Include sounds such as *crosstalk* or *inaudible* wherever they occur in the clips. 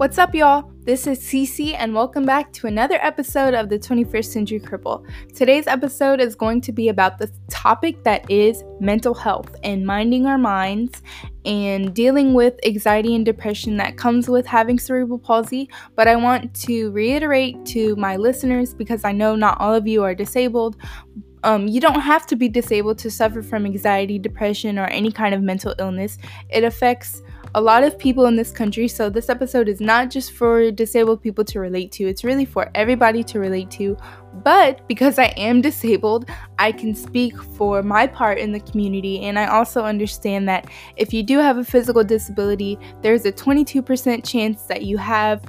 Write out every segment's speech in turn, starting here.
What's up, y'all? This is Cece, and welcome back to another episode of the 21st Century Cripple. Today's episode is going to be about the topic that is mental health and minding our minds and dealing with anxiety and depression that comes with having cerebral palsy. But I want to reiterate to my listeners because I know not all of you are disabled. Um, you don't have to be disabled to suffer from anxiety, depression, or any kind of mental illness. It affects a lot of people in this country. So, this episode is not just for disabled people to relate to, it's really for everybody to relate to. But because I am *laughs* disabled, I can speak for my part in the community. And I also understand that if you do have a physical disability, there's a 22% chance that you have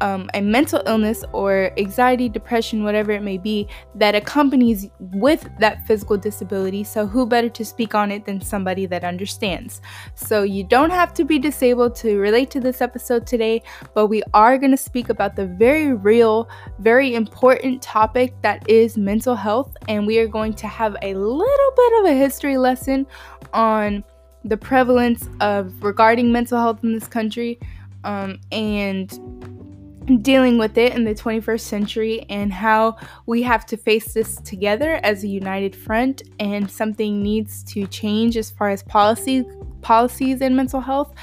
um, a mental illness or anxiety, depression, whatever it may be, that accompanies with that physical disability. So, who better to speak on it than somebody that understands? So, you don't have to be disabled to relate to this episode today, but we are going to speak about the very real, very important topic that is mental health. And we are going to have a little bit of a history lesson on the prevalence of regarding mental health in this country um, and dealing with it in the 21st century and how we have to face this together as a united front and something needs to change as far as policy policies in mental health.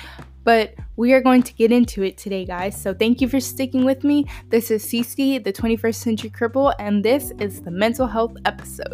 But we are going to get into it today guys. So thank you for sticking with me. This is Cece the 21st century cripple and this is the mental health episode.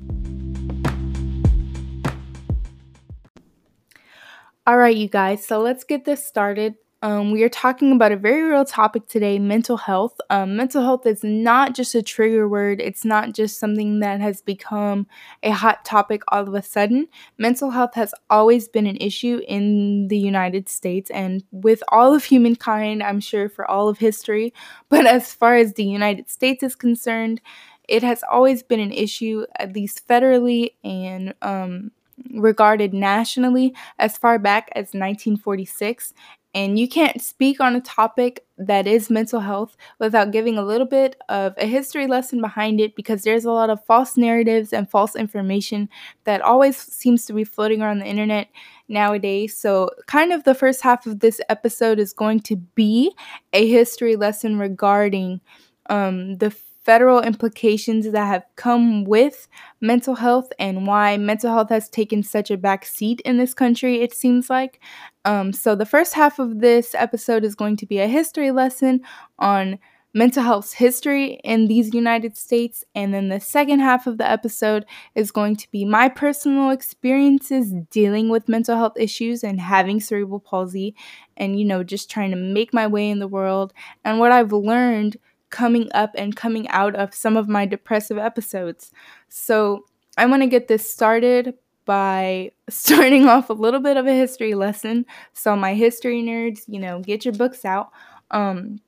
All right you guys. So let's get this started um, we are talking about a very real topic today mental health. Um, mental health is not just a trigger word, it's not just something that has become a hot topic all of a sudden. Mental health has always been an issue in the United States and with all of humankind, I'm sure, for all of history. *laughs* But as far as the United States is concerned, it has always been an issue, at least federally and um, regarded nationally as far back as 1946 and you can't speak on a topic that is mental health without giving a little bit of a history lesson behind it because there's a lot of false narratives and false information that always seems to be floating around the internet nowadays. So, kind of the first half of this episode is going to be a history lesson regarding um, the federal implications that have come with mental health and why mental health has taken such a back seat in this country, it seems like. Um, so, the first half of this episode is going to be a history lesson on mental health's history in these United States. And then the second half of the episode is going to be my personal experiences dealing with mental health issues and having cerebral palsy and, you know, just trying to make my way in the world and what I've learned coming up and coming out of some of my depressive episodes. So, I want to get this started by *laughs* starting off a little bit of a history lesson. So, my history nerds, you know, get your books out. Um,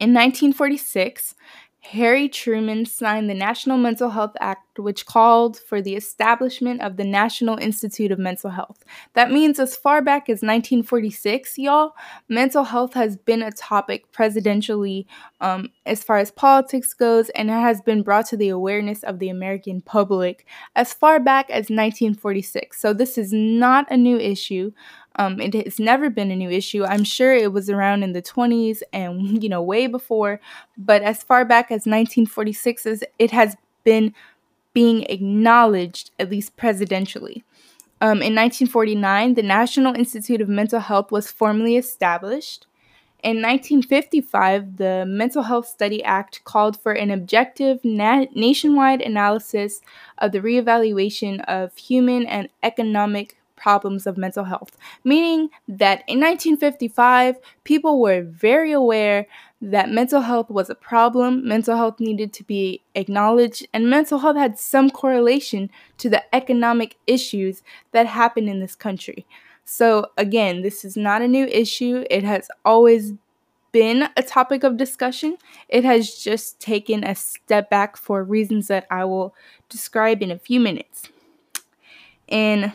in 1946, Harry Truman signed the National Mental Health Act, which called for the establishment of the National Institute of Mental Health. That means as far back as 1946, y'all, mental health has been a topic presidentially um, as far as politics goes, and it has been brought to the awareness of the American public as far back as 1946. So this is not a new issue. Um, it has never been a new issue. I'm sure it was around in the 20s and *laughs* you know way before, but as far back as 1946, it has been being acknowledged at least presidentially. Um, in 1949, the National Institute of Mental Health was formally established. In 1955, the Mental Health Study Act called for an objective na- nationwide analysis of the reevaluation of human and economic problems of mental health, meaning that in 1955, people were very aware that mental health was a problem, mental health needed to be acknowledged, and mental health had some correlation to the economic issues that happen in this country. So, again, this is not a new issue. It has always been a topic of discussion. It has just taken a step back for reasons that I will describe in a few minutes. In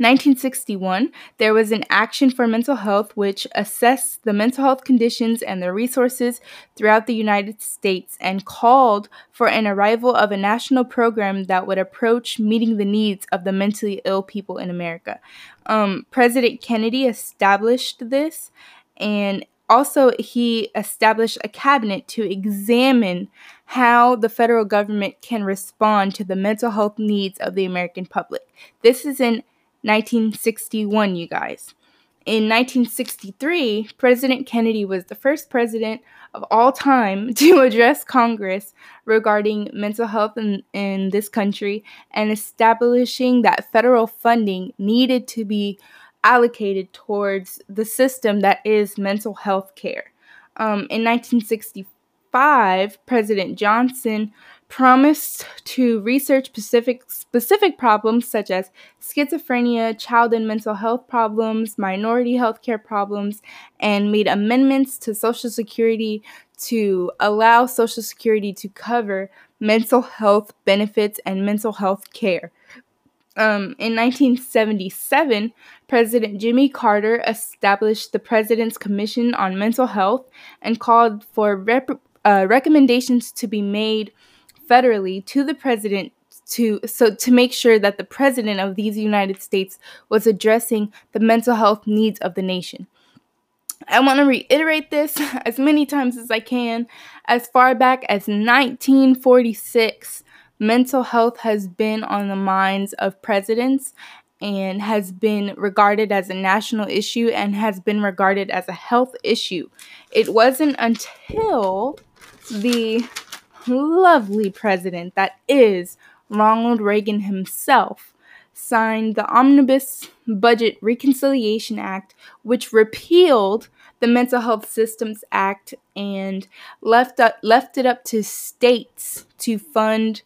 1961, there was an Action for Mental Health which assessed the mental health conditions and the resources throughout the United States and called for an arrival of a national program that would approach meeting the needs of the mentally ill people in America. Um, President Kennedy established this, and also, he established a cabinet to examine how the federal government can respond to the mental health needs of the American public. This is in 1961, you guys. In 1963, President Kennedy was the first president of all time *laughs* to address Congress regarding mental health in, in this country and establishing that federal funding needed to be allocated towards the system that is mental health care. Um, in 1965, President Johnson promised to research specific specific problems such as schizophrenia, child and mental health problems, minority health care problems, and made amendments to Social Security to allow Social Security to cover mental health benefits and mental health care. Um, in 1977, President Jimmy Carter established the President's Commission on Mental Health and called for rep- uh, recommendations to be made federally to the president to so to make sure that the president of these United States was addressing the mental health needs of the nation. I want to reiterate this *laughs* as many times as I can. As far back as 1946, mental health has been on the minds of presidents and has been regarded as a national issue and has been regarded as a health issue. It wasn't until the lovely president that is Ronald Reagan himself signed the Omnibus Budget Reconciliation Act, which repealed the Mental Health Systems Act and left up, left it up to states to fund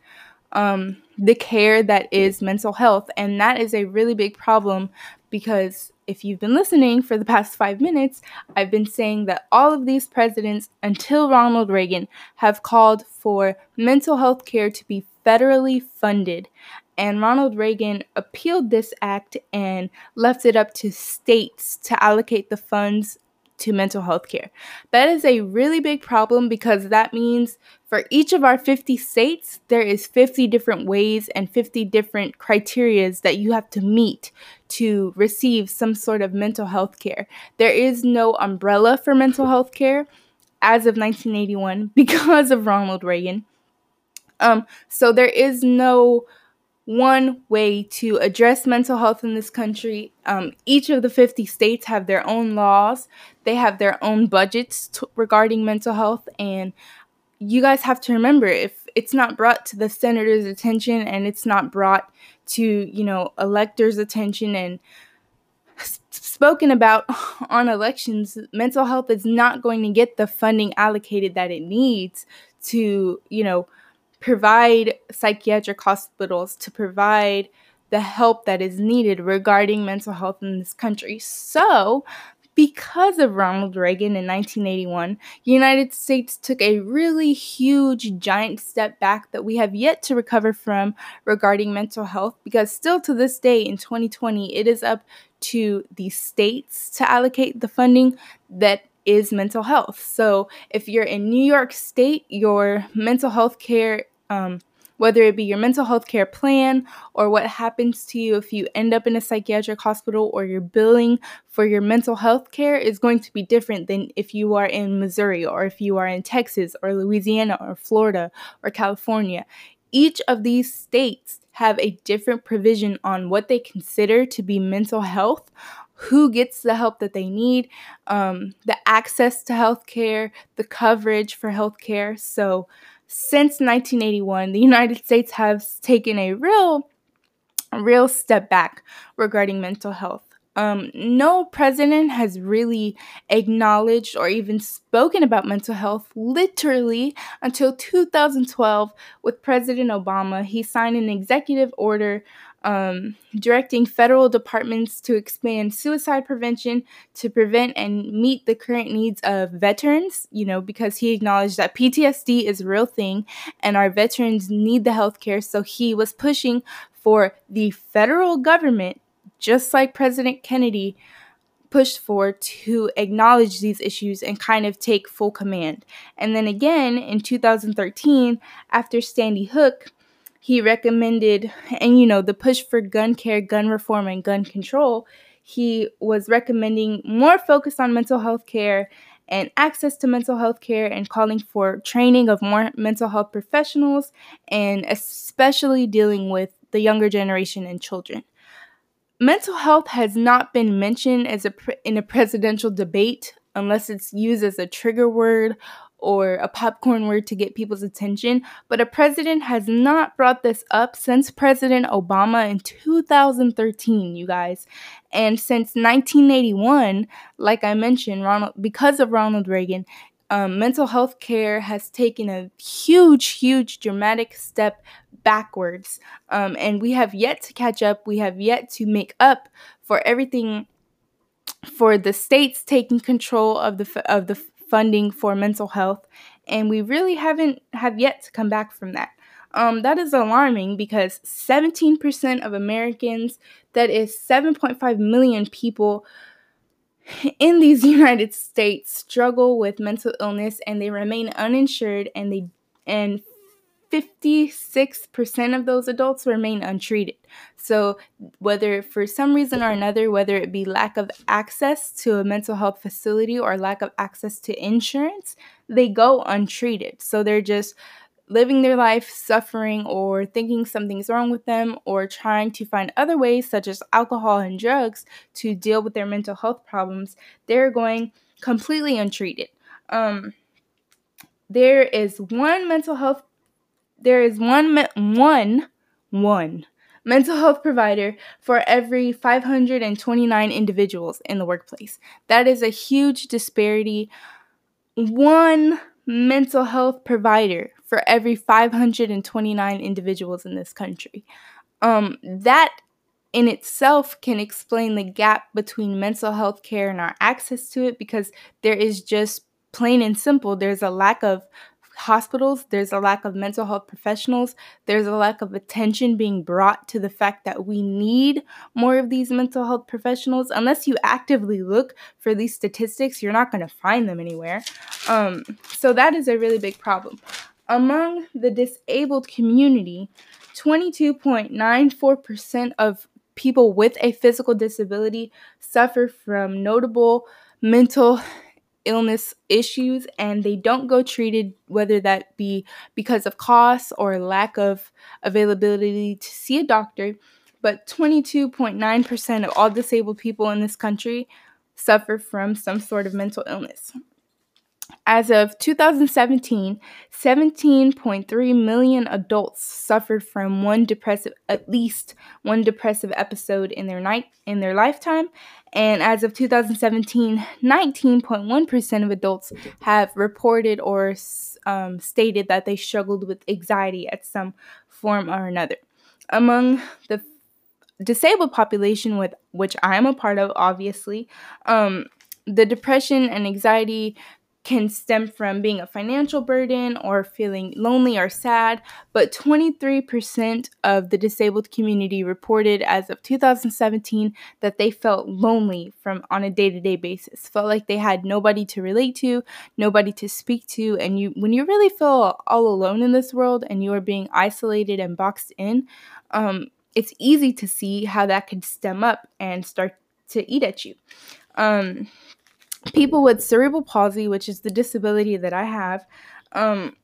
um, the care that is mental health. And that is a really big problem because if you've been listening for the past five minutes, I've been saying that all of these presidents, until Ronald Reagan, have called for mental health care to be federally funded. And Ronald Reagan appealed this act and left it up to states to allocate the funds to mental health care. That is a really big problem because that means for each of our 50 states, there is 50 different ways and 50 different criterias that you have to meet to receive some sort of mental health care. There is no umbrella for mental health care as of 1981 *laughs* because of Ronald Reagan. Um, so there is no one way to address mental health in this country. Um, each of the 50 states have their own laws, they have their own budgets t- regarding mental health. And you guys have to remember if it's not brought to the senator's attention and it's not brought to, you know, electors' attention and spoken about *laughs* on elections, mental health is not going to get the funding allocated that it needs to, you know, provide psychiatric hospitals, to provide the help that is needed regarding mental health in this country. So, because of Ronald Reagan in 1981, the United States took a really huge, giant step back that we have yet to recover from regarding mental health. Because still to this day in 2020, it is up to the states to allocate the funding that is mental health. So if you're in New York State, your mental health care um, whether it be your mental health care plan or what happens to you if you end up in a psychiatric hospital or your billing for your mental health care is going to be different than if you are in Missouri or if you are in Texas or Louisiana or Florida or California. Each of these states have a different provision on what they consider to be mental health who gets the help that they need, um, the access to healthcare, the coverage for healthcare. So, since 1981, the United States has taken a real, real step back regarding mental health. Um, no president has really acknowledged or even spoken about mental health literally until 2012 with President Obama. He signed an executive order um, directing federal departments to expand suicide prevention to prevent and meet the current needs of veterans, you know, because he acknowledged that PTSD is a real thing and our veterans need the health care. So he was pushing for the federal government, just like President Kennedy pushed for, to acknowledge these issues and kind of take full command. And then again in 2013, after Sandy Hook, he recommended, and you know, the push for gun care, gun reform, and gun control, he was recommending more focus on mental health care and access to mental health care and calling for training of more mental health professionals and especially dealing with the younger generation and children. Mental health has not been mentioned as a pre- in a presidential debate unless it's used as a trigger word or a popcorn word to get people's attention, but a president has not brought this up since President Obama in 2013, you guys. And since 1981, like I mentioned, Ronald because of Ronald Reagan, um, mental health care has taken a huge, huge, dramatic step backwards. Um, and we have yet to catch up. We have yet to make up for everything for the states taking control of the of the funding for mental health, and we really haven't have yet to come back from that. Um, that is alarming because 17% of Americans, that is 7.5 million people in these *laughs* United States, struggle with mental illness and they remain uninsured and they and 56% of those adults remain untreated. So, whether for some reason or another, whether it be lack of access to a mental health facility or lack of access to insurance, they go untreated. So, they're just living their life suffering or thinking something's wrong with them or trying to find other ways, such as alcohol and drugs, to deal with their mental health problems. They're going completely untreated. Um, there is one mental health there is one one one mental health provider for every 529 individuals in the workplace. That is a huge disparity. One mental health provider for every 529 individuals in this country. Um, that in itself can explain the gap between mental health care and our access to it because there is just plain and simple there's a lack of hospitals, there's a lack of mental health professionals, there's a lack of attention being brought to the fact that we need more of these mental health professionals. Unless you actively look for these statistics, you're not going to find them anywhere. Um, so that is a really big problem. Among the disabled community, 22.94% of people with a physical disability suffer from notable mental illness issues and they don't go treated, whether that be because of cost or lack of availability to see a doctor. But 22.9% of all disabled people in this country suffer from some sort of mental illness. As of 2017, 17.3 million adults suffered from one depressive at least one depressive episode in their night in their lifetime, and as of 2017, 19.1% of adults have reported or um, stated that they struggled with anxiety at some form or another. Among the disabled population, with which I am a part of, obviously, um, the depression and anxiety can stem from being a financial burden or feeling lonely or sad, but 23% of the disabled community reported as of 2017 that they felt lonely from on a day-to-day basis. Felt like they had nobody to relate to, nobody to speak to, and you when you really feel all alone in this world and you are being isolated and boxed in, um, it's easy to see how that could stem up and start to eat at you. Um, people with cerebral palsy, which is the disability that I have, um,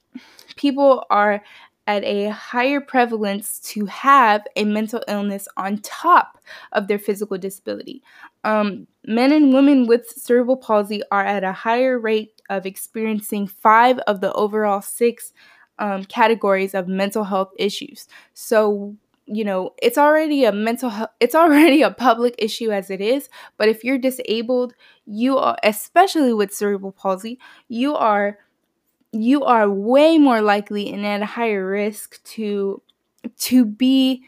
people are at a higher prevalence to have a mental illness on top of their physical disability. Um, men and women with cerebral palsy are at a higher rate of experiencing five of the overall six um, categories of mental health issues. So, you know, it's already a mental it's already a public issue as it is, but if you're disabled, you are especially with cerebral palsy, you are you are way more likely and at a higher risk to to be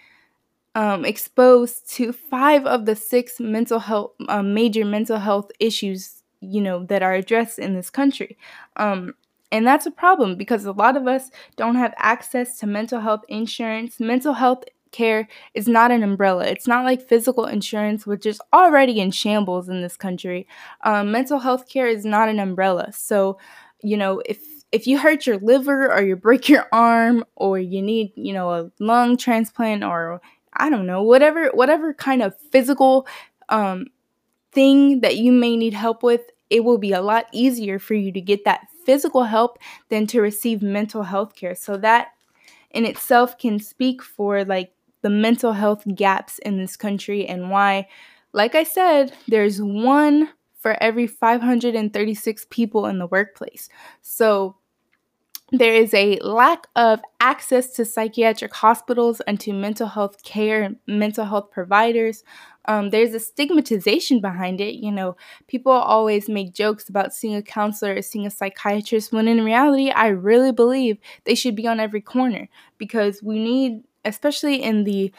um, exposed to five of the six mental health um, major mental health issues you know that are addressed in this country. Um, and that's a problem because a lot of us don't have access to mental health insurance mental health care is not an umbrella. It's not like physical insurance, which is already in shambles in this country. Um, mental health care is not an umbrella. So, you know, if if you hurt your liver or you break your arm or you need, you know, a lung transplant or I don't know, whatever whatever kind of physical um, thing that you may need help with, it will be a lot easier for you to get that physical help than to receive mental health care. So that in itself can speak for like the mental health gaps in this country and why like I said, there's one for every 536 people in the workplace. So there is a lack of access to psychiatric hospitals and to mental health care and mental health providers. Um, there's a stigmatization behind it. You know, people always make jokes about seeing a counselor or seeing a psychiatrist, when in reality, I really believe they should be on every corner because we need, especially in the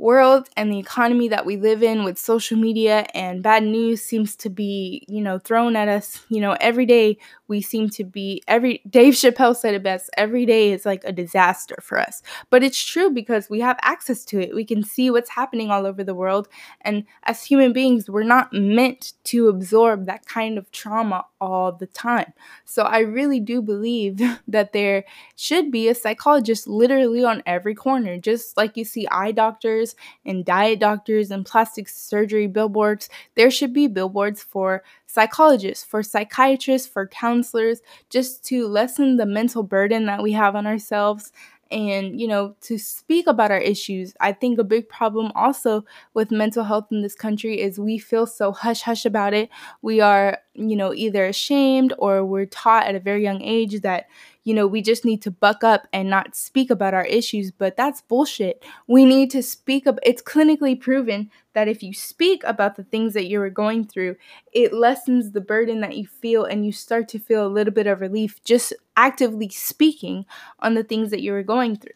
world and the economy that we live in with social media and bad news seems to be, you know, thrown at us, you know, every day we seem to be every Dave Chappelle said it best, every day is like a disaster for us. But it's true because we have access to it. We can see what's happening all over the world and as human beings, we're not meant to absorb that kind of trauma all the time. So I really do believe *laughs* that there should be a psychologist literally on every corner, just like you see eye doctors and diet doctors and plastic surgery billboards. There should be billboards for psychologists, for psychiatrists, for counselors, just to lessen the mental burden that we have on ourselves and you know to speak about our issues i think a big problem also with mental health in this country is we feel so hush hush about it we are you know either ashamed or we're taught at a very young age that you know, we just need to buck up and not speak about our issues, but that's bullshit. We need to speak up. It's clinically proven that if you speak about the things that you are going through, it lessens the burden that you feel and you start to feel a little bit of relief just actively speaking on the things that you are going through.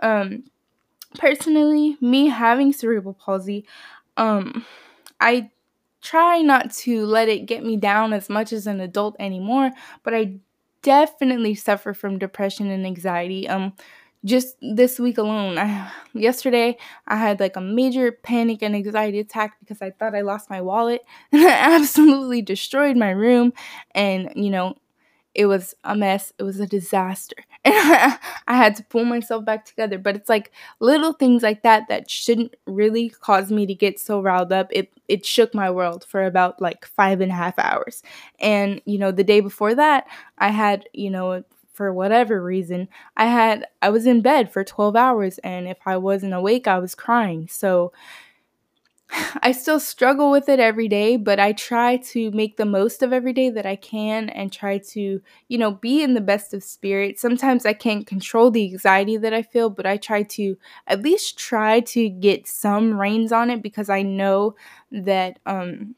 Um, personally, me having cerebral palsy, um, I try not to let it get me down as much as an adult anymore, but I definitely suffer from depression and anxiety. Um, just this week alone, I, yesterday I had like a major panic and anxiety attack because I thought I lost my wallet *laughs* and I absolutely destroyed my room. And you know, it was a mess. It was a disaster. *laughs* And I had to pull myself back together. But it's like little things like that that shouldn't really cause me to get so riled up. It it shook my world for about like five and a half hours. And, you know, the day before that, I had, you know, for whatever reason, I had I was in bed for 12 hours and if I wasn't awake, I was crying. So I still struggle with it every day, but I try to make the most of every day that I can and try to, you know, be in the best of spirits. Sometimes I can't control the anxiety that I feel, but I try to at least try to get some reins on it because I know that um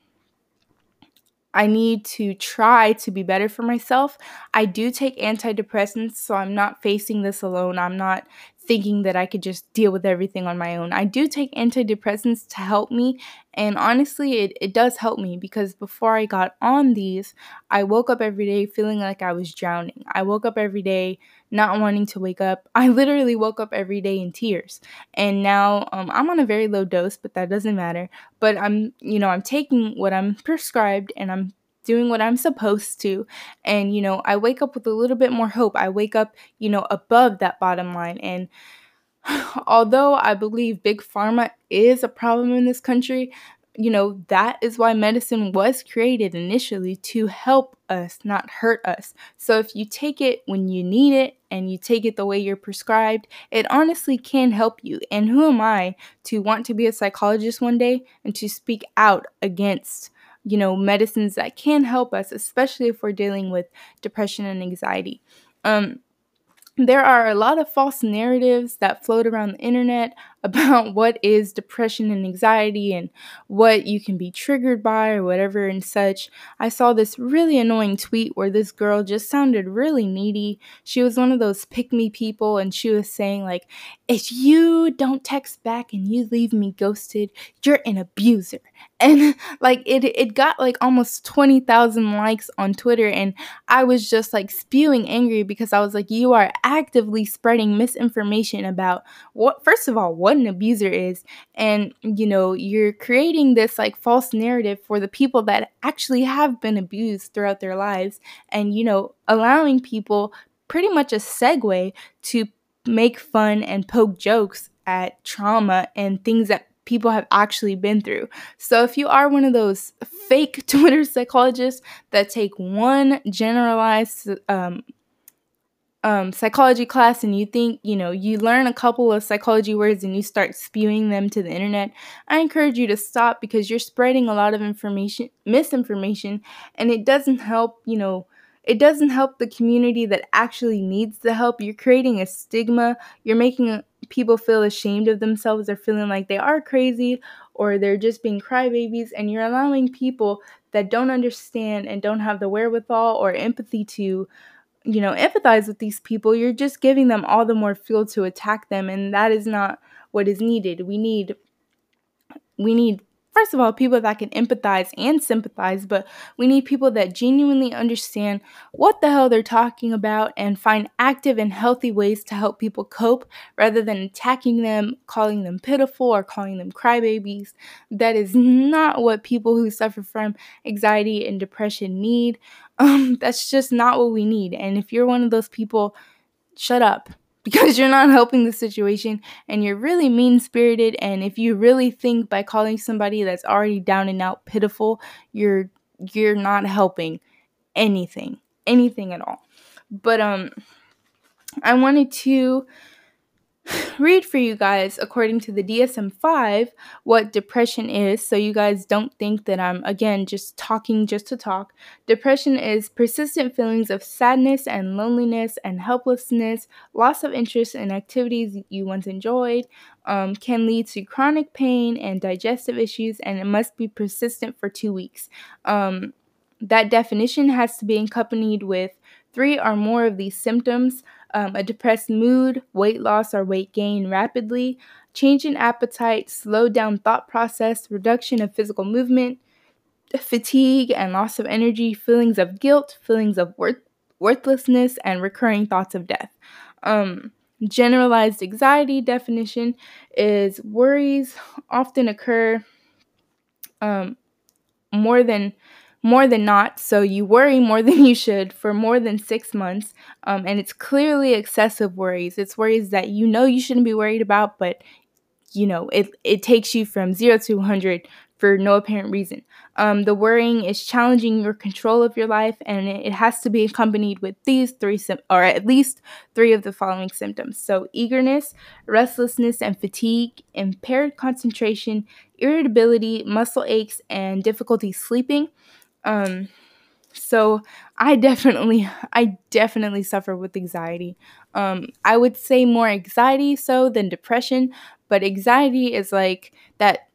I need to try to be better for myself. I do take antidepressants, so I'm not facing this alone. I'm not thinking that I could just deal with everything on my own. I do take antidepressants to help me, and honestly, it, it does help me because before I got on these, I woke up every day feeling like I was drowning. I woke up every day not wanting to wake up. I literally woke up every day in tears. And now um, I'm on a very low dose, but that doesn't matter. But I'm, you know, I'm taking what I'm prescribed and I'm doing what I'm supposed to. And, you know, I wake up with a little bit more hope. I wake up, you know, above that bottom line. And *sighs* although I believe big pharma is a problem in this country, you know, that is why medicine was created initially to help us, not hurt us. So if you take it when you need it and you take it the way you're prescribed, it honestly can help you. And who am I to want to be a psychologist one day and to speak out against you know, medicines that can help us, especially if we're dealing with depression and anxiety. Um, there are a lot of false narratives that float around the internet about *laughs* what is depression and anxiety and what you can be triggered by or whatever and such. I saw this really annoying tweet where this girl just sounded really needy. She was one of those pick me people and she was saying, like, if you don't text back and you leave me ghosted, you're an abuser. *laughs* And like it it got like almost 20,000 likes on Twitter and I was just like spewing angry because I was like you are actively spreading misinformation about what first of all what an abuser is and you know you're creating this like false narrative for the people that actually have been abused throughout their lives and you know allowing people pretty much a segue to make fun and poke jokes at trauma and things that people have actually been through. So if you are one of those fake *laughs* Twitter psychologists that take one generalized um, um, psychology class and you think, you know, you learn a couple of psychology words and you start spewing them to the internet, I encourage you to stop because you're spreading a lot of information, misinformation, and it doesn't help, you know, it doesn't help the community that actually needs the help. You're creating a stigma. You're making people feel ashamed of themselves they're feeling like they are crazy or they're just being crybabies. And you're allowing people that don't understand and don't have the wherewithal or empathy to you know, empathize with these people, you're just giving them all the more fuel to attack them and that is not what is needed. We need we need first of all, people that can empathize and sympathize, but we need people that genuinely understand what the hell they're talking about and find active and healthy ways to help people cope rather than attacking them, calling them pitiful, or calling them crybabies. That is not what people who suffer from anxiety and depression need. *laughs* Um, that's just not what we need. And if you're one of those people, shut up because you're not helping the situation and you're really mean spirited. And if you really think by calling somebody that's already down and out pitiful, you're you're not helping anything, anything at all. But um, I wanted to *sighs* read for you guys, according to the DSM 5, what depression is, so you guys don't think that I'm, again, just talking just to talk. Depression is persistent feelings of sadness and loneliness and helplessness, loss of interest in activities you once enjoyed, um, can lead to chronic pain and digestive issues, and it must be persistent for two weeks. Um, that definition has to be accompanied with three or more of these symptoms um, a depressed mood, weight loss or weight gain rapidly, change in appetite, slowed down thought process, reduction of physical movement, fatigue and loss of energy, feelings of guilt, feelings of worth- worthlessness, and recurring thoughts of death. Um, generalized anxiety definition is worries often occur um, more than more than not, so you worry more *laughs* than you should for more than six months, um, and it's clearly excessive worries. It's worries that you know you shouldn't be worried about, but you know it it takes you from zero to 100 for no apparent reason. Um, the worrying is challenging your control of your life, and it, has to be accompanied with these three, sim- or at least three of the following symptoms. So, eagerness, restlessness, and fatigue, impaired concentration, irritability, muscle aches, and difficulty sleeping. Um, so I definitely, I definitely suffer with anxiety. Um, I would say more anxiety so than depression, but anxiety is like that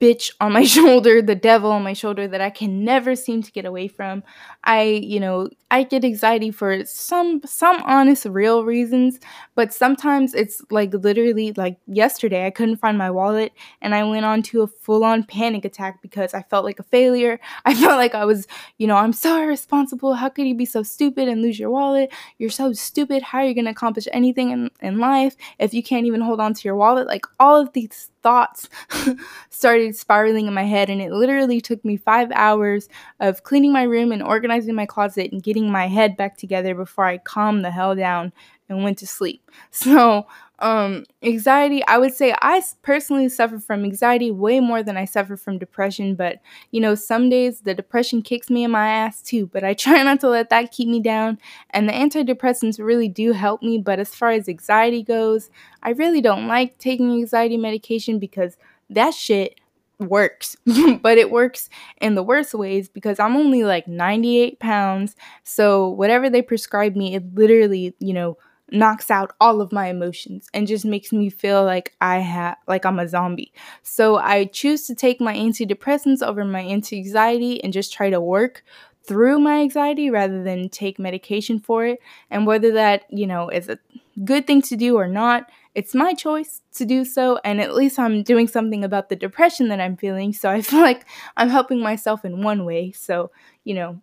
bitch on my *laughs* shoulder, the devil on my shoulder that I can never seem to get away from. I, you know, I get anxiety for some some honest real reasons, but sometimes it's like literally like yesterday I couldn't find my wallet and I went on to a full-on panic attack because I felt like a failure. *laughs* I felt like I was, you know, I'm so irresponsible. How could you be so stupid and lose your wallet? You're so stupid. How are you going to accomplish anything in, in life if you can't even hold on to your wallet? Like all of these thoughts *laughs* started spiraling in my head and it literally took me 5 hours of cleaning my room and organizing my closet and getting my head back together before I calmed the hell down and went to sleep. *laughs* So, um, anxiety, I would say I personally suffer from anxiety way more than I suffer from depression, but you know, some days the depression kicks me in my ass too, but I *laughs* try not to let that keep me down. And the antidepressants really do help me, but as far as anxiety goes, I really don't like taking anxiety medication because that shit works, *laughs* but it works in the worst ways because I'm only like 98 pounds. So, whatever they prescribe me, it literally, you know, knocks out all of my emotions and just makes me feel like I have like I'm a zombie. So I choose to take my antidepressants over my anti-anxiety and just try to work through my anxiety rather than take medication for it. And whether that, you know, is a good thing to do or not, it's my choice to do so. And at least I'm doing something about the depression that I'm feeling. So I *laughs* feel like I'm helping myself in one way. So, you know,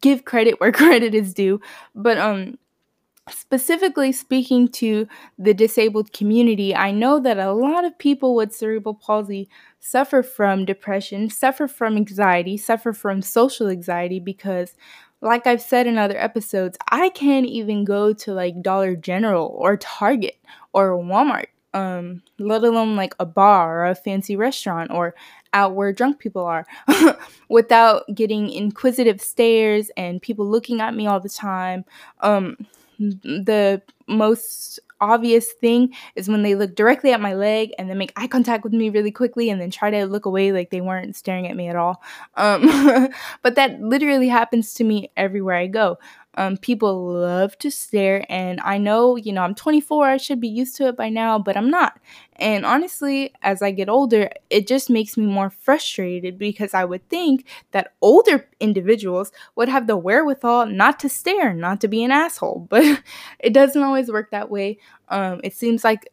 give credit where *laughs* credit is due. But um specifically speaking to the disabled community, I know that a lot of people with cerebral palsy suffer from depression, suffer from anxiety, suffer from social anxiety because, like I've said in other episodes, I can't even go to like Dollar General or Target or Walmart um, let alone like a bar or a fancy restaurant or out where drunk people are, *laughs* without getting inquisitive stares and people looking at me all the time. Um, the most obvious thing is when they look directly at my leg and then make eye contact with me really quickly and then try to look away like they weren't staring at me at all. Um, *laughs* but that literally happens to me everywhere I go. Um, people love to stare, and I know, you know, I'm 24, I should be used to it by now, but I'm not. And honestly, as I get older, it just makes me more frustrated because I would think that older individuals would have the wherewithal not to stare, not to be an asshole, *laughs* but it doesn't always work that way. Um, it seems like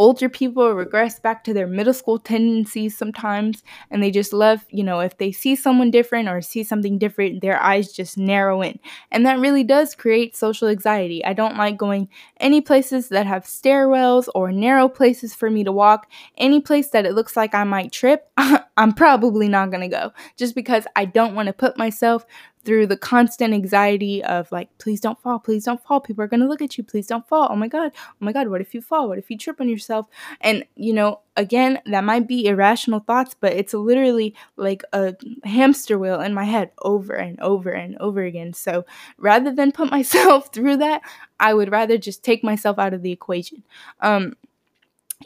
older people regress back to their middle school tendencies sometimes and they just love you know if they see someone different or see something different their eyes just narrow in. And that really does create social anxiety. I don't like going any places that have stairwells or narrow places for me to walk. Any place that it looks like i might trip *laughs* i'm probably not going to go just because i don't want to put myself through the constant anxiety of like please don't fall please don't fall. People are going to look at you. Please don't fall. Oh my god oh my god what if you fall? What if you trip on yourself? And you know again that might be irrational thoughts but it's literally like a hamster wheel in my head over and over and over again. So rather than put *laughs* myself through that i would rather just take myself out of the equation. Um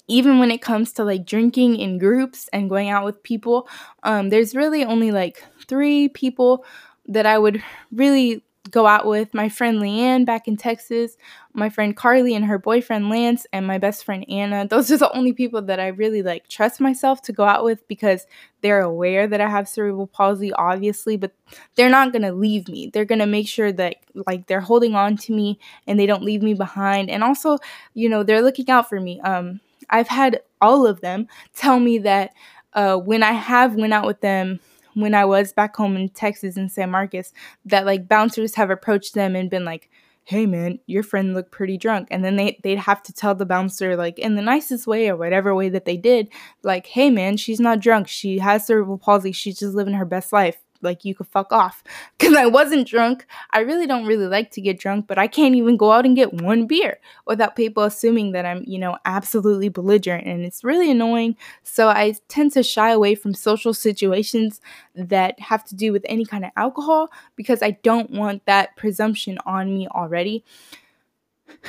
even when it comes to like drinking in groups and going out with people um, there's really only like three people that I would really go out with my friend Leanne back in Texas, my friend Carly and her boyfriend Lance, and my best friend Anna. Those are the only people that I really like trust myself to go out with because they're aware that I have cerebral palsy, obviously, but they're not gonna leave me. They're gonna make sure that like they're holding on to me and they don't leave me behind. And also, you know, they're looking out for me. Um, I've had all of them tell me that uh, when I have went out with them when I was back home in Texas in San Marcos that like bouncers have approached them and been like, "Hey man, your friend looked pretty drunk." And then they they'd have to tell the bouncer like in the nicest way or whatever way that they did, like, "Hey man, she's not drunk. She has cerebral palsy. She's just living her best life." Like you could fuck off *laughs* because I wasn't drunk. I really don't really like to get drunk, but I can't even go out and get one beer without people assuming that I'm, you know, absolutely belligerent. And it's really annoying. So I tend to shy away from social situations that have to do with any kind of alcohol because I don't want that presumption on me already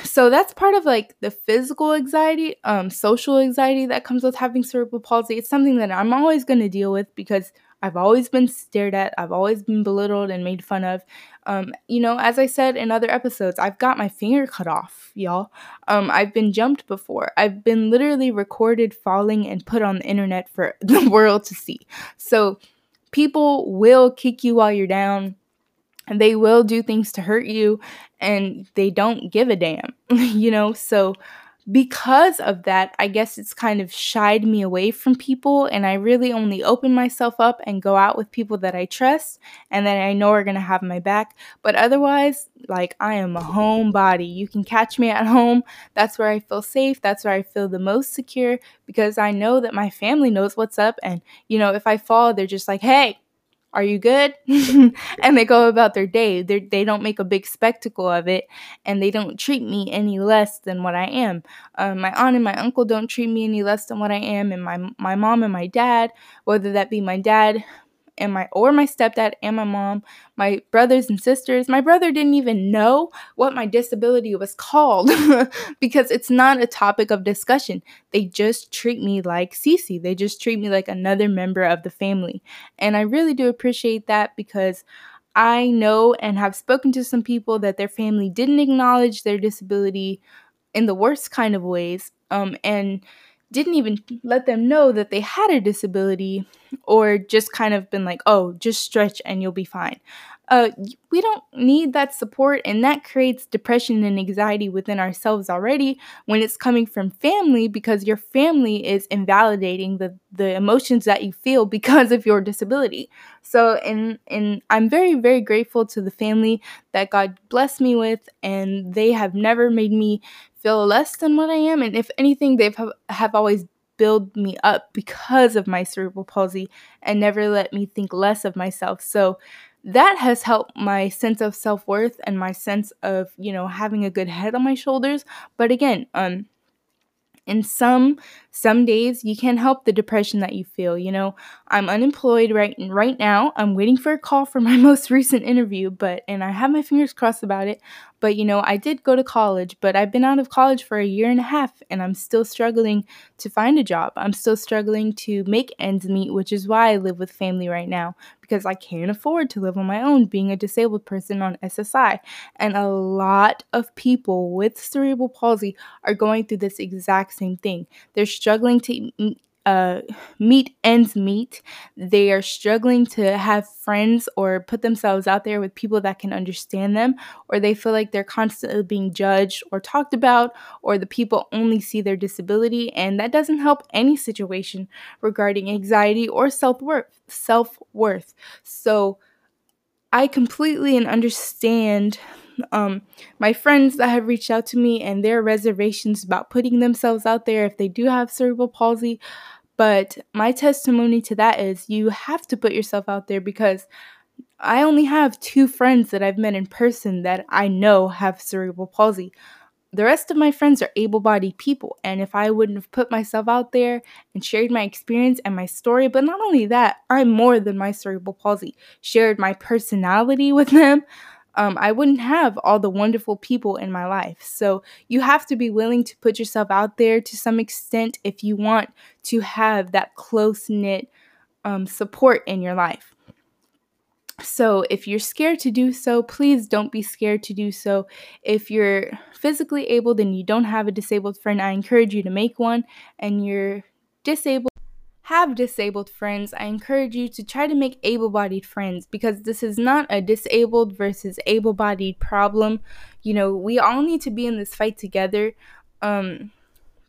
so that's part of like the physical anxiety um social anxiety that comes with having cerebral palsy it's something that i'm always going to deal with because I've always been stared at. I've always been belittled and made fun of. Um, you know, as I said in other episodes, I've got my finger cut off, y'all. Um, I've been jumped before. I've been literally recorded falling and put on the internet for *laughs* the world to see. So people will kick you while you're down. And they will do things to hurt you and they don't give a damn, *laughs* you know? So because of that, I guess it's kind of shied me away from people, and I really only open myself up and go out with people that I trust and that I know are gonna have my back. But otherwise, like I am a homebody. You can catch me at home. That's where I feel safe. That's where I feel the most secure because I know that my family knows what's up. And, you know, if I fall, they're just like, hey, are you good? *laughs* *laughs* and they go about their day. They're, they do not make a big spectacle of it, and they don't treat me any less than what I am. Um, my aunt and my uncle don't treat me any less than what I am, and my my mom and my dad, whether that be my dad and my or my stepdad and my mom, my brothers and sisters. My brother didn't even know what my disability was called *laughs* because it's not a topic of discussion. They just treat me like Cece. They just treat me like another member of the family. And I really do appreciate that because I know and have spoken to some people that their family didn't acknowledge their disability in the worst kind of ways. Um, and didn't even let them know that they had a disability or just kind of been like, oh, just stretch and you'll be fine. Uh, we don't need that support, and that creates depression and anxiety within ourselves already when it's coming from family because your family is invalidating the, the emotions that you feel *laughs* because of your disability. So, and, and I'm very, very grateful to the family that God blessed me with, and they have never made me feel less than what I am. And if anything, they've have, always build me up because of my cerebral palsy and never let me think less of myself. So that has helped my sense of self-worth and my sense of, you know, having a good head on my shoulders. But again, um and some some days you can't help the depression that you feel you know? I'm unemployed right right now. I'm waiting for a call for my *laughs* most recent interview but and i have my fingers crossed about it. But you know i did go to college but i've been out of college for a year and a half and i'm still struggling to find a job. I'm still struggling to make ends meet which is why i live with family right now because i can't afford to live on my own being a disabled person on ssi and a lot of people with cerebral palsy are going through this exact same thing. They're struggling to uh, meet ends meet. They are struggling to have friends or put themselves out there with people that can understand them, or they feel like they're constantly being judged or talked about, or the people only see their disability, and that doesn't help any situation regarding anxiety or self worth. Self worth. So, I completely and understand um, my friends that have reached out to me and their reservations about putting themselves out there if they do have cerebral palsy. But my testimony to that is you have to put yourself out there because I only have two friends that I've met in person that I know have cerebral palsy. The rest of my friends are able bodied people, and if I wouldn't have put myself out there and shared my experience and my story, but not only that, I'm more than my cerebral palsy, shared my personality with them, um, I wouldn't have all the wonderful people in my life. So you have to be willing to put yourself out there to some extent if you want to have that close knit um, support in your life. So, if you're scared to do so, please don't be scared to do so. If you're physically able and you don't have a disabled friend, I encourage you to make one. And you're disabled, have disabled friends, I encourage you to try to make able bodied friends because this is not a disabled versus able bodied problem. You know, we all need to be in this fight together. Um,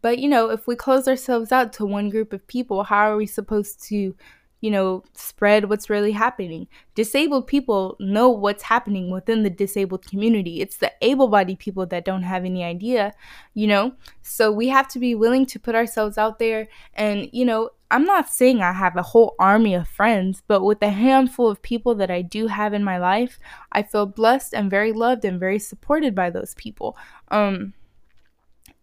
but, you know, if we close ourselves out to one group of people, how are we supposed to you know, spread what's really happening. Disabled people know what's happening within the disabled community. It's the able bodied people that don't have any idea, you know? So we have to be willing to put ourselves out there. And, you know, I'm not saying I have a whole army of friends, but with a handful of people that I do have in my life, I feel blessed and very loved and very supported by those people. Um,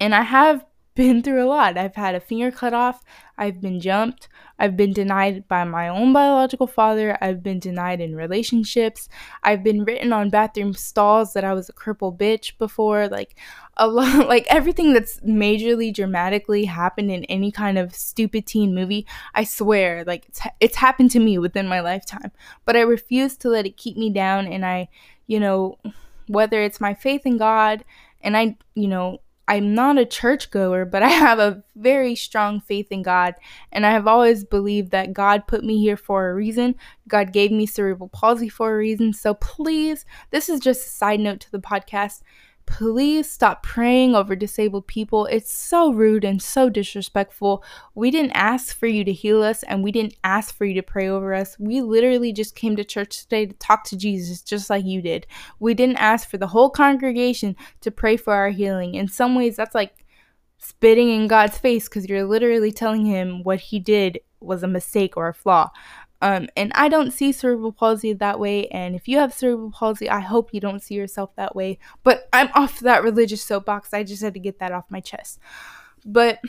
and I have been through a lot. I've had a finger cut off, I've been jumped, I've been denied by my own biological father, I've been denied in relationships, I've been written on bathroom stalls that I was a cripple bitch before, like a lot *laughs* like everything that's majorly dramatically happened in any kind of stupid teen movie, I swear, like it's, it's happened to me within my lifetime. But I refuse to let it keep me down and I, you know, whether it's my faith in God and I, you know, I'm not a churchgoer, but I have a very strong faith in God. And I have always believed that God put me here for a reason. God gave me cerebral palsy for a reason. So please, this is just a side note to the podcast please stop praying over disabled people. It's so rude and so disrespectful. We didn't ask for you to heal us and we didn't ask for you to pray over us. We literally just came to church today to talk to Jesus just like you did. We didn't ask for the whole congregation to pray for our healing. In some ways, that's like spitting in God's face because you're literally telling him what he did was a mistake or a flaw. Um, and I don't see cerebral palsy that way. And if you have cerebral palsy, I hope you don't see yourself that way. But I'm off that religious soapbox. I just had to get that off my chest. But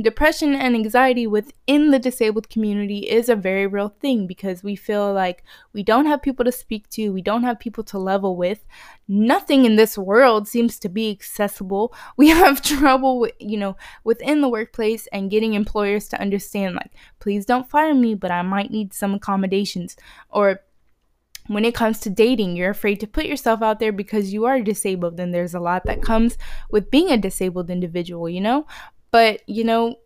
depression and anxiety within the disabled community is a very real thing because we feel like we don't have people to speak to, we don't have people to level with. Nothing in this world seems to be accessible. *laughs* We have trouble with, you know, within the workplace and getting employers to understand like, please don't fire me, but I might need some accommodations or when it comes to dating, you're afraid to put yourself out there because you are disabled, and there's a lot that comes with being a disabled individual, you know? But, you know,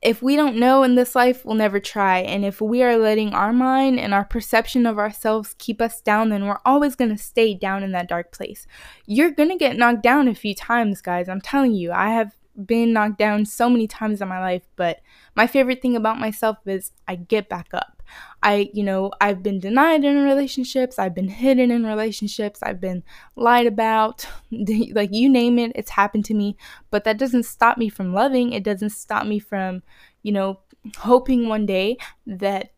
if we don't know in this life, we'll never try. And if we are letting our mind and our perception of ourselves keep us down, then we're always going to stay down in that dark place. You're going to get knocked down a few times, guys. I'm telling you, I have been knocked down so many times in my life, but my favorite thing about myself is I get back up. I, you know, I've been denied in relationships, I've been hidden in relationships, I've been lied about, *laughs* like you name it, it's happened to me. But that doesn't stop me from loving. It doesn't stop me from, you know, hoping one day that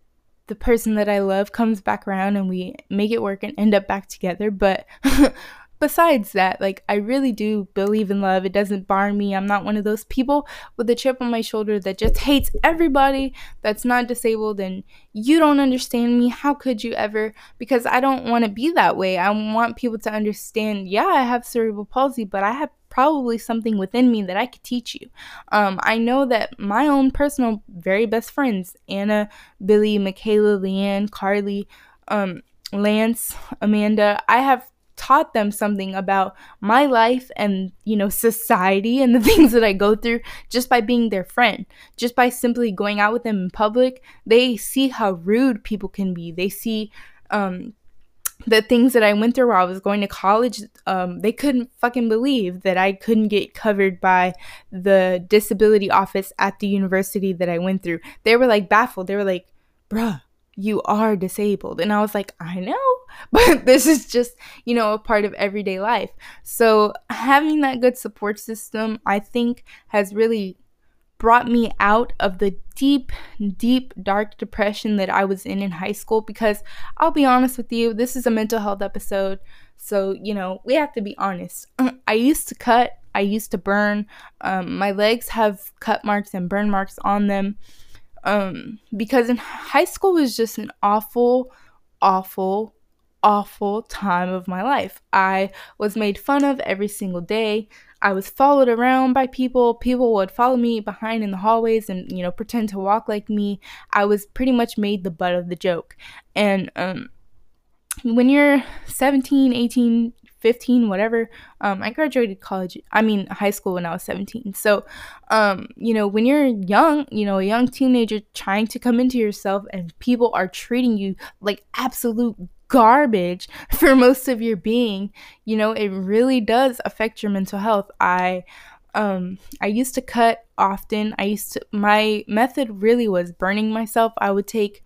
the person that I love comes back around and we make it work and end up back together. But *laughs* besides that, like I really do believe in love. It doesn't bar me. I'm not one of those people with a chip on my shoulder that just hates everybody that's not disabled and you don't understand me. How could you ever? Because I don't want to be that way. I want people to understand, yeah, I have cerebral palsy, but I have probably something within me that I could teach you. Um, I know that my own personal very best friends, Anna, Billy, Michaela, Leanne, Carly, um, Lance, Amanda, I have taught them something about my life and you know society and the *laughs* things that I go through just by being their friend just by simply going out with them in public they see how rude people can be they see um the things that I went through while I was going to college, um, they couldn't fucking believe that I couldn't get covered by the disability office at the university that I went through. They were like baffled. They were like, bruh, you are disabled. And I was like, I know, *laughs* but this is just, you know, a part of everyday life. So having that good support system, I think, has really brought me out of the deep, deep, dark depression that I was in in high school. Because I'll be honest with you, this is a mental health episode. So, you know, we have to be honest. I used to cut, I used to burn. Um, my legs have cut marks and burn marks on them um, because in high school was just an awful, awful, awful time of my life. I was made fun of every single day. I was followed around by people. People would follow me behind in the hallways and, you know, pretend to walk like me. I was pretty much made the butt of the joke. And um, when you're 17, 18, 15 whatever um, i graduated college i mean high school when i was 17 so um, you know when you're young you know a young teenager trying to come into yourself and people are treating you like absolute garbage *laughs* for most of your being you know it really does affect your mental health. I um i used to cut often. I used to my method really was burning myself. I would take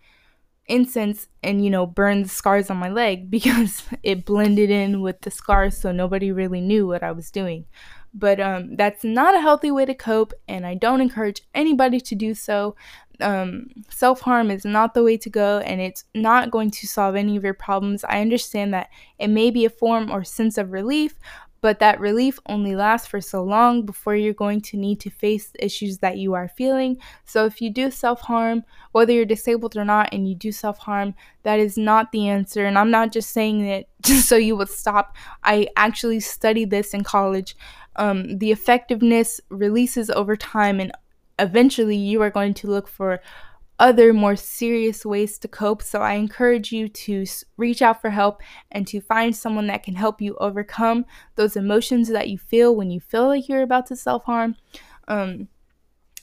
incense and you know burn the scars on my leg *laughs* because it blended in with the scars so nobody really knew what I was doing. But um, that's not a healthy way to cope, and I don't encourage anybody to do so. Um, Self harm is not the way to go, and it's not going to solve any of your problems. I understand that it may be a form or sense of relief, but that relief only lasts for so long before you're going to need to face the issues that you are feeling. So, if you do self harm, whether you're disabled or not, and you do self harm, that is not the answer. And I'm not just saying it *laughs* just so you would stop. I actually studied this in college. Um, the effectiveness releases over time, and eventually you are going to look for other more serious ways to cope. So I encourage you to reach out for help and to find someone that can help you overcome those emotions that you feel when you feel like you're about to self harm. Um,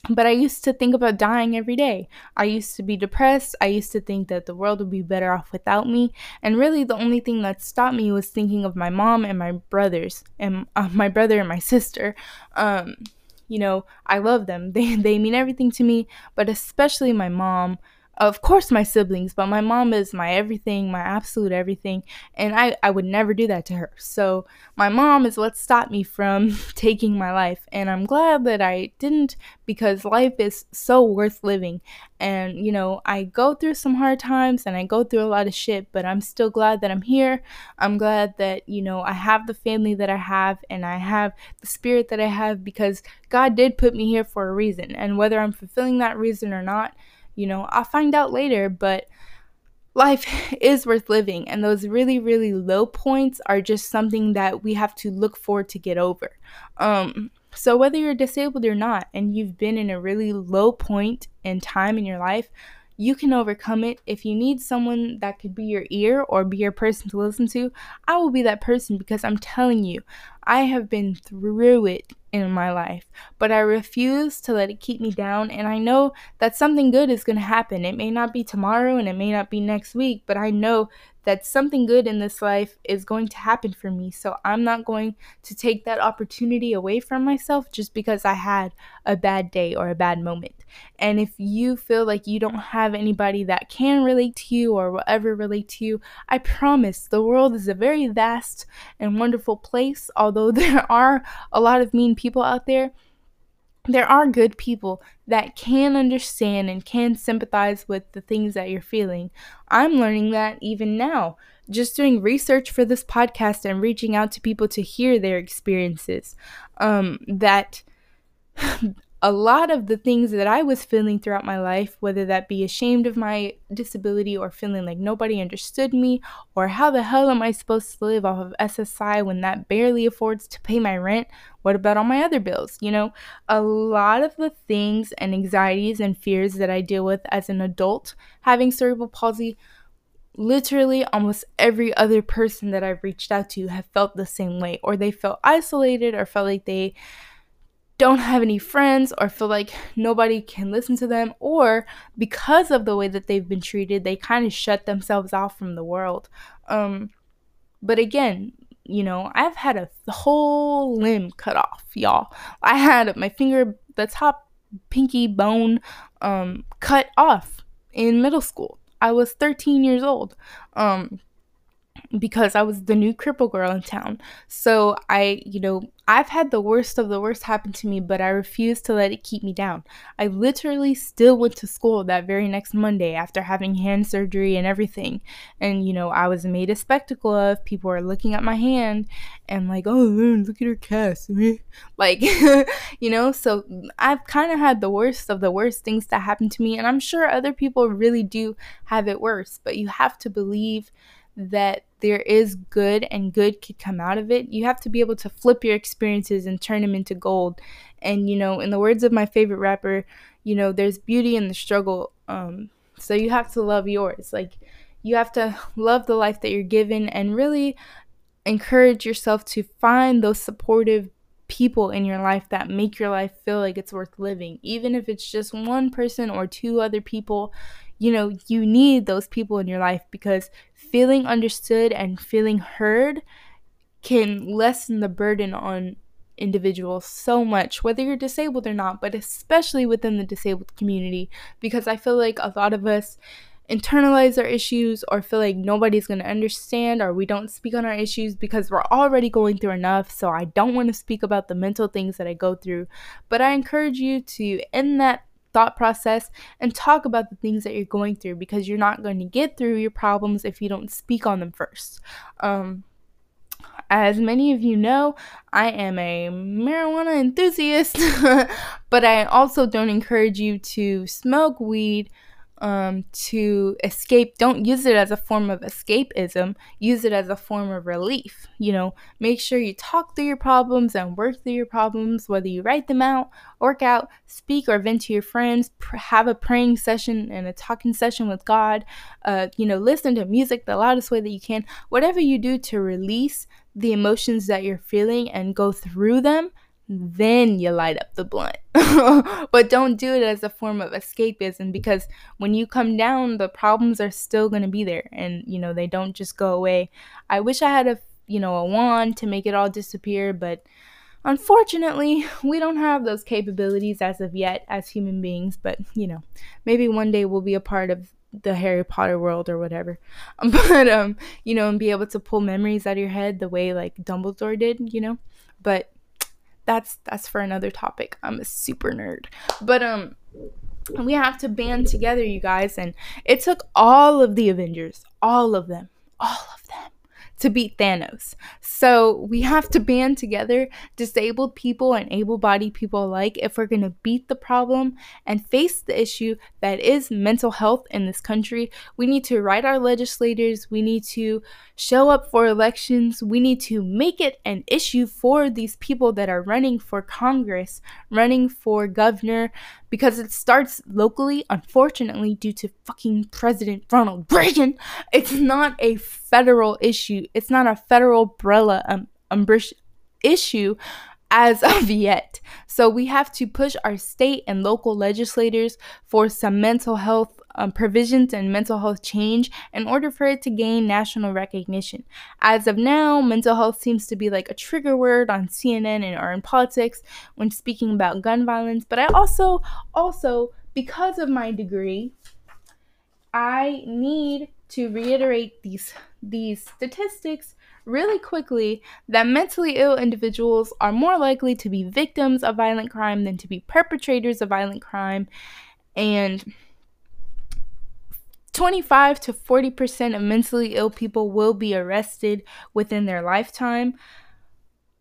but I used to think about dying every day. I used to be depressed. I used to think that the world would be better off without me. And really, the only thing that stopped me was thinking of my mom and my brothers, and uh, my brother and my sister. Um, you know, I love them. *laughs* They they mean everything to me, but especially my mom of course my siblings but my mom is my everything my absolute everything and i i would never do that to her. So my mom is what stopped me from *laughs* taking my life and i'm glad that i didn't because life is so worth living. And you know i go through some hard times and i go through a lot of shit but i'm still glad that i'm here. I'm glad that you know i have the family that i have and i have the spirit that i have because god did put me here for a reason. And whether i'm fulfilling that reason or not you know, I'll find out later, but life *laughs* is worth living. And those really, really low points are just something that we have to look forward to get over. Um, so, whether you're disabled or not, and you've been in a really low point in time in your life, you can overcome it. If you need someone that could be your ear or be your person to listen to, I will be that person because I'm telling you, I have been through it in my life, but I refuse to let it keep me down. And I know that something good is going to happen. It may not be tomorrow and it may not be next week, but I know that something good in this life is going to happen for me. So I'm not going to take that opportunity away from myself just because I had a bad day or a bad moment. And if you feel like you don't have anybody that can relate to you or will ever relate to you, I promise the world is a very vast and wonderful place. Although *laughs* there are a lot of mean people out there, there are good people that can understand and can sympathize with the things that you're feeling. I'm learning that even now. just doing research for this podcast and reaching out to people to hear their experiences. Um, that a lot of the things that I was feeling throughout my life, whether that be ashamed of my disability or feeling like nobody understood me, or how the hell am I supposed to live off of SSI when that barely affords to pay my rent? What about all my other bills? You know, a lot of the things and anxieties and fears that I deal with as an adult having cerebral palsy literally almost every other person that I've reached out to have felt the same way, or they felt isolated, or felt like they don't have any friends or feel like nobody can listen to them or because of the way that they've been treated they kind of shut themselves off from the world. Um but again you know i've had a whole limb cut off y'all. I had my finger the top pinky bone um cut off in middle school. I was 13 years old. Um because I was the new cripple girl in town. So I, you know, I've had the worst of the worst happen to me, but I refused to let it keep me down. I literally still went to school that very next Monday after having hand surgery and everything. And, you know, I was made a spectacle of. People were looking at my hand and, like, oh, look at her cast. *laughs* like, *laughs* you know, so I've kind of had the worst of the worst things that happen to me. And I'm sure other people really do have it worse, but you have to believe that there is good and good could come out of it. You have to be able to flip your experiences and turn them into gold. And you know, in the words of my favorite rapper, you know, there's beauty in the struggle. Um, so you have to love yours. Like you have to love the life that you're given and really encourage yourself to find those supportive people in your life that make your life feel like it's worth living. Even if it's just one person or two other people, you know, you need those people in your life because feeling understood and feeling heard can lessen the burden on individuals so much, whether you're disabled or not, but especially within the disabled community, because I feel like a lot of us internalize our issues or feel like nobody's going to understand or we don't speak on our issues because we're already going through enough. So I don't want to speak about the mental things that I go through. But I encourage you to end that thought process and talk about the things that you're going through because you're not going to get through your problems if you don't speak on them first. Um, as many of you know, I am a marijuana enthusiast, *laughs* but I also don't encourage you to smoke weed um, to escape. Don't use it as a form of escapism. Use it as a form of relief. You know, make sure you talk through your problems and work through your problems, whether you write them out, work out, speak, or vent to your friends. Pr- have a praying session and a talking session with God. Uh, you know, listen to music the loudest way that you can. Whatever you do to release the emotions that you're feeling and go through them then you light up the blunt. *laughs* but don't do it as a form of escapism because when you come down, the problems are still going to be there and, you know, they don't just go away. I wish I had a, you know, a wand to make it all disappear, but unfortunately, we don't have those capabilities as of yet as human beings, but, you know, maybe one day we'll be a part of the Harry Potter world or whatever. *laughs* But um, you know, and be able to pull memories out of your head the way like Dumbledore did, you know. But that's that's for another topic. I'm a super nerd. But um we have to band together, you guys, and it took all of the Avengers, all of them, all of them to beat Thanos. So we have to band together, disabled people and able bodied people alike, if we're going to beat the problem and face the issue that is mental health in this country. We need to write our legislators, we need to show up for elections, we need to make it an issue for these people that are running for Congress, running for governor, because it starts locally, unfortunately, due to fucking President Ronald Reagan. It's not a federal issue. It's not a federal umbrella um, issue as *laughs* of yet. So we have to push our state and local legislators for some mental health um, provisions and mental health change in order for it to gain national recognition. As of now, mental health seems to be like a trigger word on CNN and or in politics when speaking about gun violence. But I also, also because of my degree, I need to reiterate these these statistics really quickly that mentally ill individuals are more likely to be victims of violent crime than to be perpetrators of violent crime and 25 to 40% of mentally ill people will be arrested within their lifetime.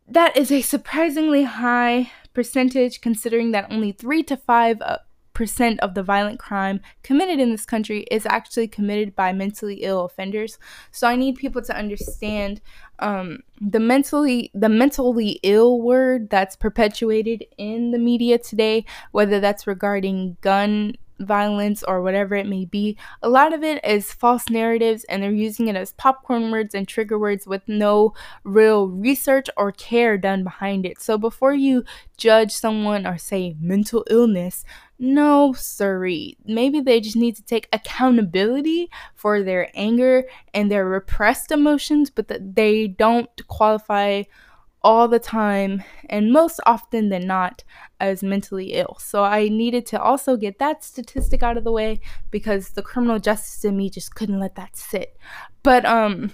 That is a surprisingly high percentage considering that only 3 to 5 uh, percent of the violent crime committed in this country is actually committed by mentally ill offenders. So I need people to understand um, the mentally the mentally ill word that's perpetuated in the media today, whether that's regarding gun violence or whatever it may be. A lot of it is false narratives and they're using it as popcorn words and trigger words with no real research or care done behind it. So before you judge someone or say mental illness, no, sorry. Maybe they just need to take accountability for their anger and their repressed emotions, but that they don't qualify all the time and most often than not as mentally ill. So I needed to also get that statistic out of the way because the criminal justice in me just couldn't let that sit. But um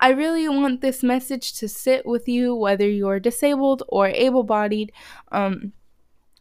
I really want this message to sit with you whether you're disabled or able-bodied. Um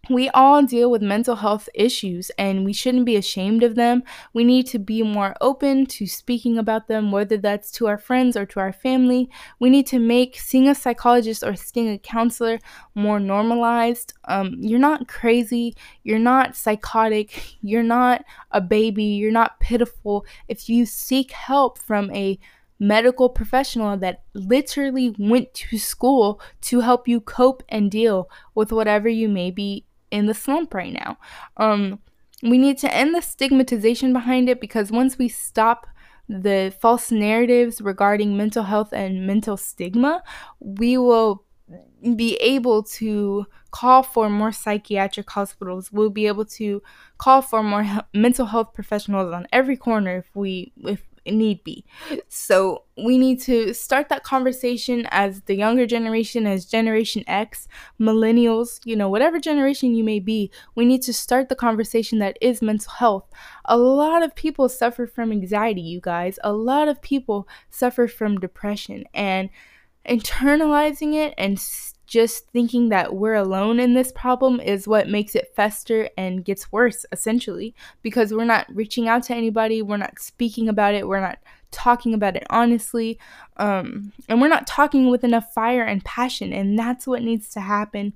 we all deal with mental health issues and we shouldn't be ashamed of them. We need to be more open to speaking about them, whether that's to our friends or to our family. We need to make seeing a psychologist or seeing a counselor more normalized. Um, you're not crazy, you're not psychotic, you're not a baby, you're not pitiful. If you seek help from a medical professional that literally went to school to help you cope and deal with whatever you may be in the slump right now. Um, we need to end the stigmatization behind it because once we stop the false narratives regarding mental health and mental stigma, we will be able to call for more psychiatric hospitals. We'll be able to call for more he- mental health professionals on every corner if we if need be. So we need to start that conversation as the younger generation, as Generation X, millennials, you know, whatever generation you may be, we need to start the conversation that is mental health. A lot of people suffer from anxiety, you guys. A lot of people suffer from depression and internalizing it and just thinking that we're alone in this problem is what makes it fester and gets worse, essentially, because we're not reaching out to anybody, we're not speaking about it, we're not talking about it honestly, um, and we're not talking with enough fire and passion, and that's what needs to happen.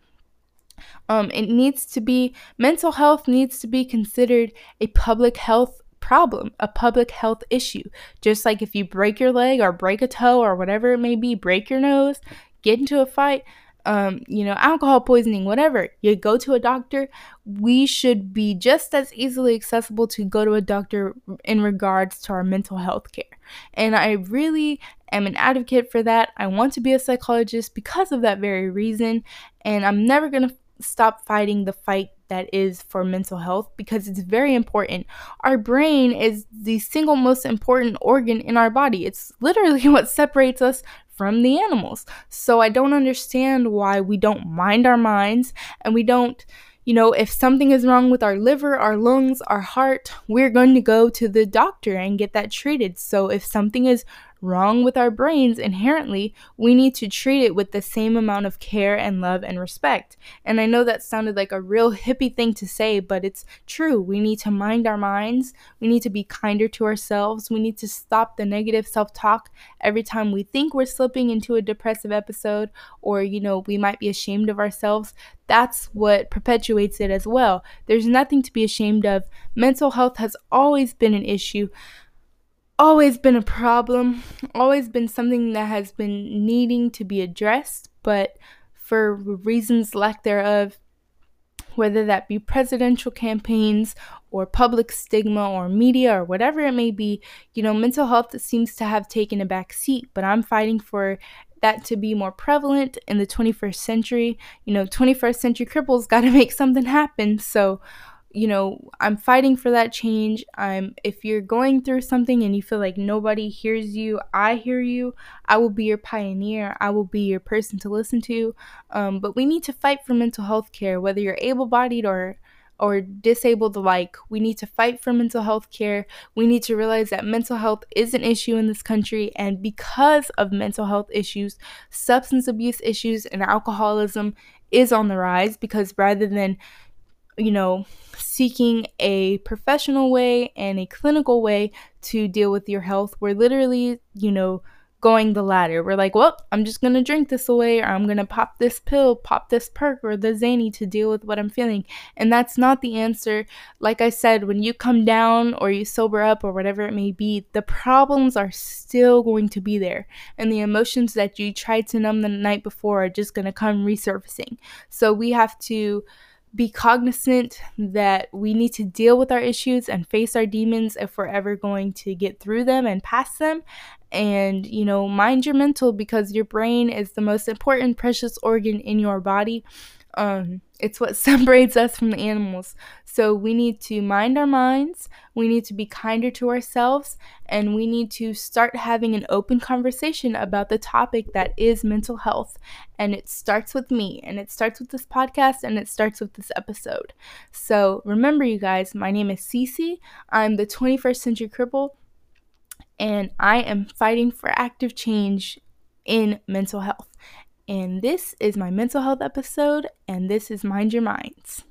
Um, it needs to be mental health needs to be considered a public health problem, a public health issue. Just like if you break your leg or break a toe or whatever it may be, break your nose, get into a fight, um, you know, alcohol poisoning, whatever, you go to a doctor, we should be just as easily accessible to go to a doctor in regards to our mental health care. And I really am an advocate for that. I want to be a psychologist because of that very reason. And I'm never going to stop fighting the fight that is for mental health because it's very important. Our brain is the single most important organ in our body. It's literally *laughs* what separates us from the animals. So I don't understand why we don't mind our minds and we don't, you know, if something is wrong with our liver, our lungs, our heart, we're going to go to the doctor and get that treated. So if something is wrong with our brains inherently, we need to treat it with the same amount of care and love and respect. And I know that sounded like a real hippie thing to say, but it's true. We need to mind our minds. We need to be kinder to ourselves. We need to stop the negative self talk every time we think we're slipping into a depressive episode or, you know, we might be ashamed of ourselves. That's what perpetuates it as well. There's nothing to be ashamed of. Mental health has always been an issue always been a problem, always been something that has been needing to be addressed, but for reasons lack thereof, whether that be presidential campaigns or public stigma or media or whatever it may be, you know, mental health seems to have taken a back seat, but I'm fighting for that to be more prevalent in the 21st century. You know, 21st century cripples got to *laughs* make something happen. So, you know i'm fighting for that change. I'm if you're going through something and you feel like nobody hears you i hear you i will be your pioneer. I will be your person to listen to. Um, but we need to fight for mental health care whether you're able-bodied or or disabled alike. We need to fight for mental health care. We need to realize that mental health is an issue in this country and because of mental health issues substance abuse issues and alcoholism is on the rise because rather than you know, seeking a professional way and a clinical way to deal with your health. We're literally, you know, going the ladder. We're like, well, I'm just gonna drink this away, or I'm gonna pop this pill, pop this perk, or the Xanny to deal with what I'm feeling. And that's not the answer. Like I said, when you come down or you sober up or whatever it may be, the problems are still going to be there. And the emotions that you tried to numb the night before are just gonna come resurfacing. So we have to be cognizant that we need to deal with our issues and face our demons if we're ever going to get through them and past them. And, you know, mind your mental because your brain is the most important, precious organ in your body. Um, it's what *laughs* separates us from the animals. So we need to mind our minds, we need to be kinder to ourselves, and we need to start having an open conversation about the topic that is mental health. And it starts with me, and it starts with this podcast, and it starts with this episode. So remember, you guys, my name is Cece. I'm the 21st Century Cripple, and I am fighting for active change in mental health. And this is my mental health episode, and this is Mind Your Minds.